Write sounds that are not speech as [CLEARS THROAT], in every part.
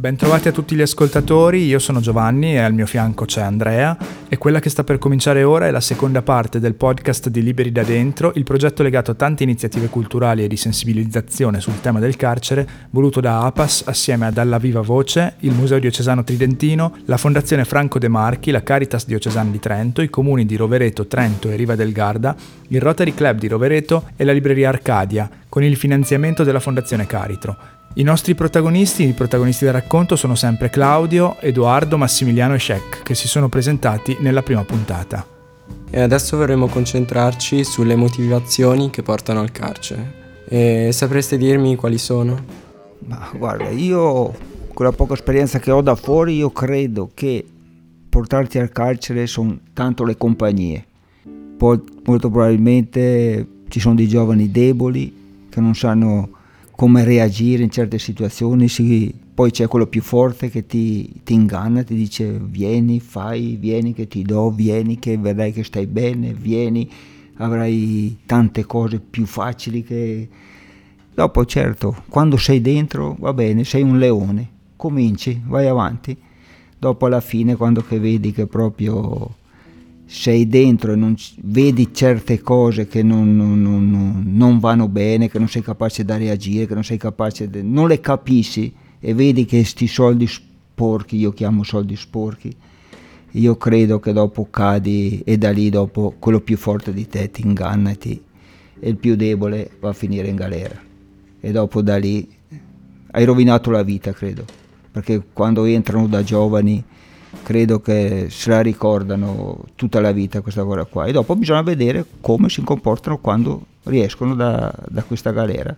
Bentrovati a tutti gli ascoltatori, io sono Giovanni e al mio fianco c'è Andrea e quella che sta per cominciare ora è la seconda parte del podcast di Liberi da Dentro, il progetto legato a tante iniziative culturali e di sensibilizzazione sul tema del carcere, voluto da APAS assieme ad Alla Viva Voce, il Museo Diocesano Tridentino, la Fondazione Franco De Marchi, la Caritas Diocesana di Trento, i comuni di Rovereto, Trento e Riva del Garda, il Rotary Club di Rovereto e la libreria Arcadia, con il finanziamento della Fondazione Caritro. I nostri protagonisti, i protagonisti del racconto sono sempre Claudio, Edoardo, Massimiliano e Shek, che si sono presentati nella prima puntata. E adesso vorremmo concentrarci sulle motivazioni che portano al carcere. E sapreste dirmi quali sono? Ma guarda, io con la poca esperienza che ho da fuori, io credo che portarti al carcere sono tanto le compagnie. Poi molto probabilmente ci sono dei giovani deboli che non sanno come reagire in certe situazioni, sì, poi c'è quello più forte che ti, ti, inganna, ti dice vieni, fai, vieni che ti do, vieni che vedrai che stai bene, vieni, avrai tante cose più facili che... Dopo certo, quando sei dentro va bene, sei un leone, cominci, vai avanti, dopo alla fine quando che vedi che proprio sei dentro e non vedi certe cose che non, non, non, non, vanno bene, che non sei capace da reagire, che non sei capace, de, non le capisci e vedi che questi soldi sporchi, io chiamo soldi sporchi, io credo che dopo cadi e da lì dopo quello più forte di te ti inganna ti, e il più debole va a finire in galera. E dopo da lì hai rovinato la vita, credo, perché quando entrano da giovani credo che se la ricordano tutta la vita questa cosa qua. E dopo bisogna vedere come si comportano quando riescono da, da questa galera.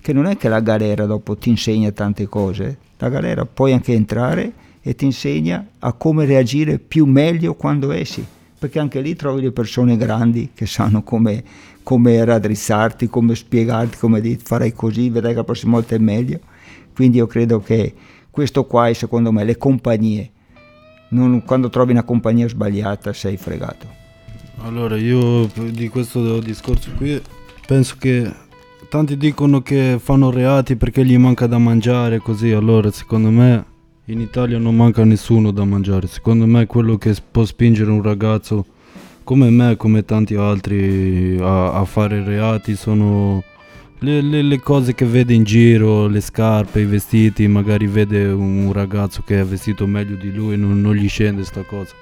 Che non è che la galera dopo ti insegna tante cose. La galera puoi anche entrare e ti insegna a come reagire più meglio quando esci. Perché anche lì trovi le persone grandi che sanno come, come raddrizzarti, come spiegarti, come dire farai così, vedrai che la prossima volta è meglio. Quindi io credo che questo qua è secondo me le compagnie non, quando trovi una compagnia sbagliata sei fregato. Allora io di questo discorso qui penso che tanti dicono che fanno reati perché gli manca da mangiare così, allora secondo me in Italia non manca nessuno da mangiare, secondo me quello che può spingere un ragazzo come me, come tanti altri a, a fare reati sono le, le, le, cose che vede in giro, le scarpe, i vestiti, magari vede un ragazzo che è vestito meglio di lui, non, non gli scende sta cosa.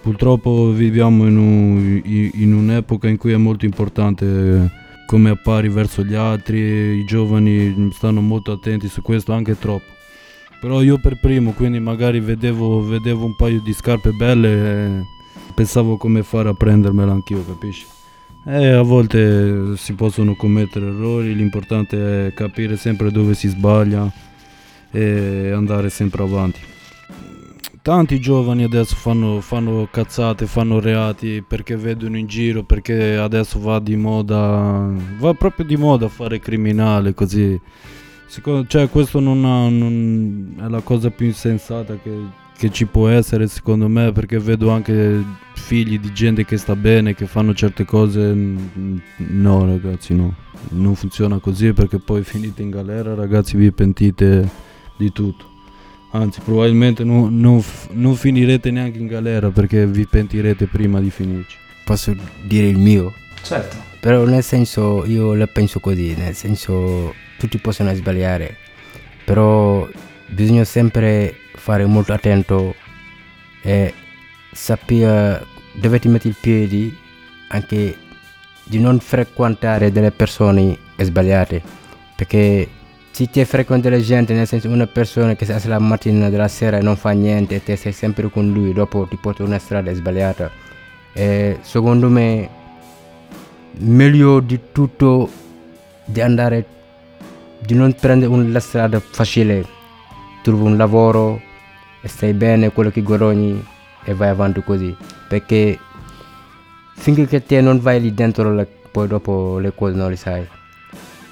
Purtroppo viviamo in, un, in, un'epoca in cui è molto importante come appari verso gli altri, i giovani stanno molto attenti su questo, anche troppo. Però io per primo, quindi magari vedevo, vedevo un paio di scarpe belle e pensavo come fare a prendermela anch'io, capisci? Eh, a volte si possono commettere errori, l'importante è capire sempre dove si sbaglia e andare sempre avanti. Tanti giovani adesso fanno, fanno cazzate, fanno reati perché vedono in giro, perché adesso va di moda, va proprio di moda fare criminale così. Secondo, cioè questo non, ha, non è la cosa più insensata che che ci può essere secondo me perché vedo anche figli di gente che sta bene, che fanno certe cose. No ragazzi no, non funziona così perché poi finite in galera ragazzi vi pentite di tutto. Anzi probabilmente non, non, non finirete neanche in galera perché vi pentirete prima di finirci. Posso dire il mio? Certo. Però nel senso io la penso così, nel senso tutti possono sbagliare, però bisogna sempre fare molto attento e sapere dove ti metti i piedi anche di non frequentare delle persone sbagliate perché se ti frequenti la gente nel senso una persona che sta la mattina della sera e non fa niente e te sei sempre con lui dopo ti porta una strada sbagliata. E secondo me meglio di tutto di andare di non prendere una strada facile trovi un lavoro stai bene quello che guadagni e vai avanti così. Perché finché te non vai lì dentro le, poi dopo le cose non le sai.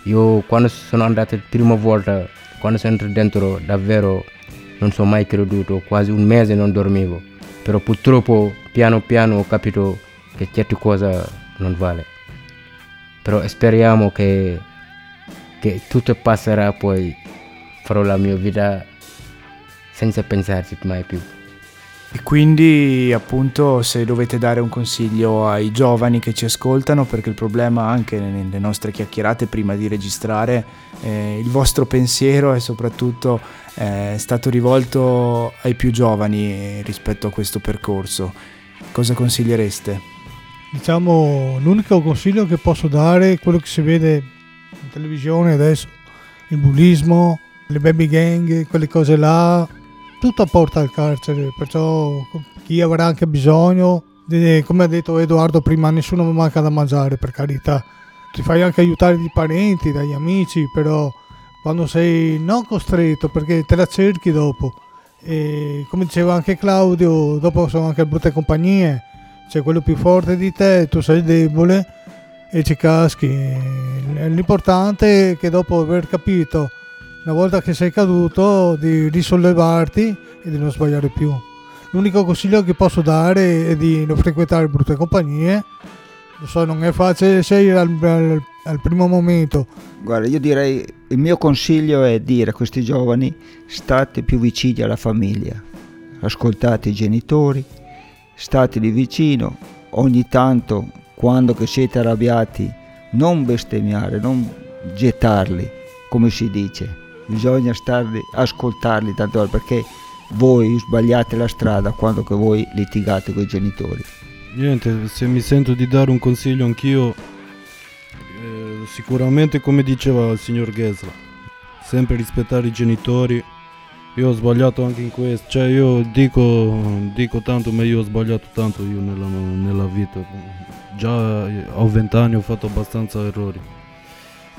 Io quando sono andato la prima volta quando sono entrato dentro davvero non sono mai creduto quasi un mese non dormivo. Però purtroppo piano piano ho capito che certe cose non vale. Però speriamo che, che tutto passerà poi farò la mia vita senza pensarci mai più. E quindi appunto se dovete dare un consiglio ai giovani che ci ascoltano, perché il problema anche nelle nostre chiacchierate prima di registrare, eh, il vostro pensiero è soprattutto eh, stato rivolto ai più giovani rispetto a questo percorso. Cosa consigliereste? Diciamo l'unico consiglio che posso dare è quello che si vede in televisione adesso, il bullismo, le baby gang, quelle cose là, tutto porta al carcere, perciò chi avrà anche bisogno, come ha detto Edoardo prima, nessuno manca da mangiare, per carità. Ti fai anche aiutare dai parenti, dagli amici, però quando sei non costretto, perché te la cerchi dopo. E come diceva anche Claudio, dopo sono anche brutte compagnie, c'è quello più forte di te, tu sei debole e ci caschi. L'importante è che dopo aver capito una volta che sei caduto di risollevarti e di non sbagliare più. L'unico consiglio che posso dare è di non frequentare brutte compagnie. Lo so, non è facile scegliere al, al, al primo momento. Guarda, io direi, il mio consiglio è dire a questi giovani, state più vicini alla famiglia, ascoltate i genitori, state lì vicino, ogni tanto, quando che siete arrabbiati, non bestemmiare, non gettarli, come si dice, bisogna starli, ascoltarli tanto perché voi sbagliate la strada quando che voi litigate con i genitori. Niente, se mi sento di dare un consiglio anch'io, eh, sicuramente come diceva il signor Gesla, sempre rispettare i genitori. Io ho sbagliato anche in questo, cioè io dico, dico tanto, ma io ho sbagliato tanto io nella, nella vita. Già ho vent'anni, ho fatto abbastanza errori.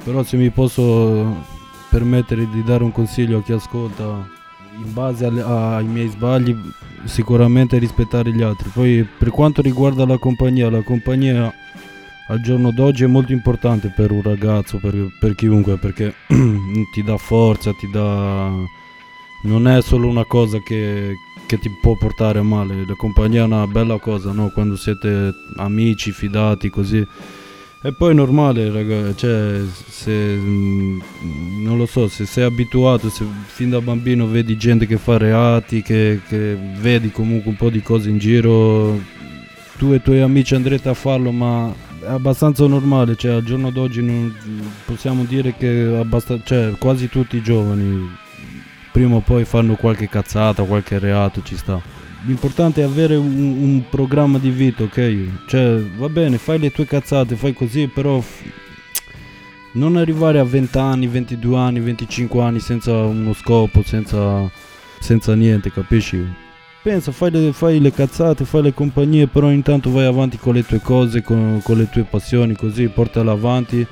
Però se mi posso permettere di dare un consiglio a chi ascolta in base alle, ai miei sbagli sicuramente rispettare gli altri poi per quanto riguarda la compagnia la compagnia al giorno d'oggi è molto importante per un ragazzo per, per chiunque perché [CLEARS THROAT] ti dà forza ti dà non è solo una cosa che, che, ti può portare male la compagnia è una bella cosa no? quando siete amici fidati così e poi è normale, raga, cioè, se, mm, non lo so, se sei abituato, se fin da bambino vedi gente che fa reati, che, che vedi comunque un po' di cose in giro, tu e i tuoi amici andrete a farlo, ma è abbastanza normale, cioè al giorno d'oggi non, possiamo dire che cioè, quasi tutti i giovani prima o poi fanno qualche cazzata, qualche reato, ci sta l'importante è avere un, un, programma di vita, ok? Cioè, va bene, fai le tue cazzate, fai così, però f- non arrivare a 20 anni, 22 anni, 25 anni senza uno scopo, senza, senza niente, capisci? Pensa, fai le, fai le, cazzate, fai le compagnie, però intanto vai avanti con le tue cose, con, con le tue passioni, così portale avanti.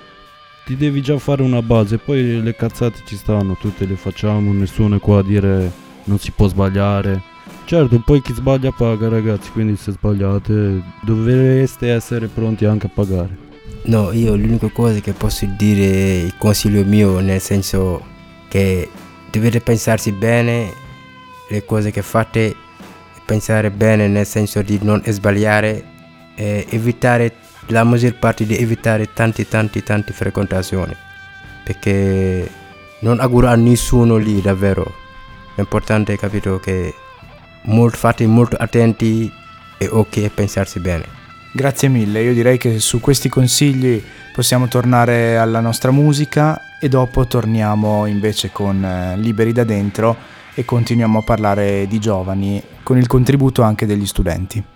Ti devi già fare una base, poi le cazzate ci stanno, tutte le facciamo, nessuno è qua a dire non si può sbagliare Certo, poi chi sbaglia paga ragazzi, quindi se sbagliate dovreste essere pronti anche a pagare. No, io l'unica cosa che posso dire, il consiglio mio, nel senso che dovete pensarsi bene le cose che fate, pensare bene nel senso di non sbagliare, e evitare la maggior parte di evitare tanti tanti tanti frequentazioni, perché non auguro a nessuno lì davvero. L'importante è capito che molto, fate molto attenti e ok pensarsi bene. Grazie mille, io direi che su questi consigli possiamo tornare alla nostra musica e dopo torniamo invece con eh, Liberi da dentro e continuiamo a parlare di giovani con il contributo anche degli studenti.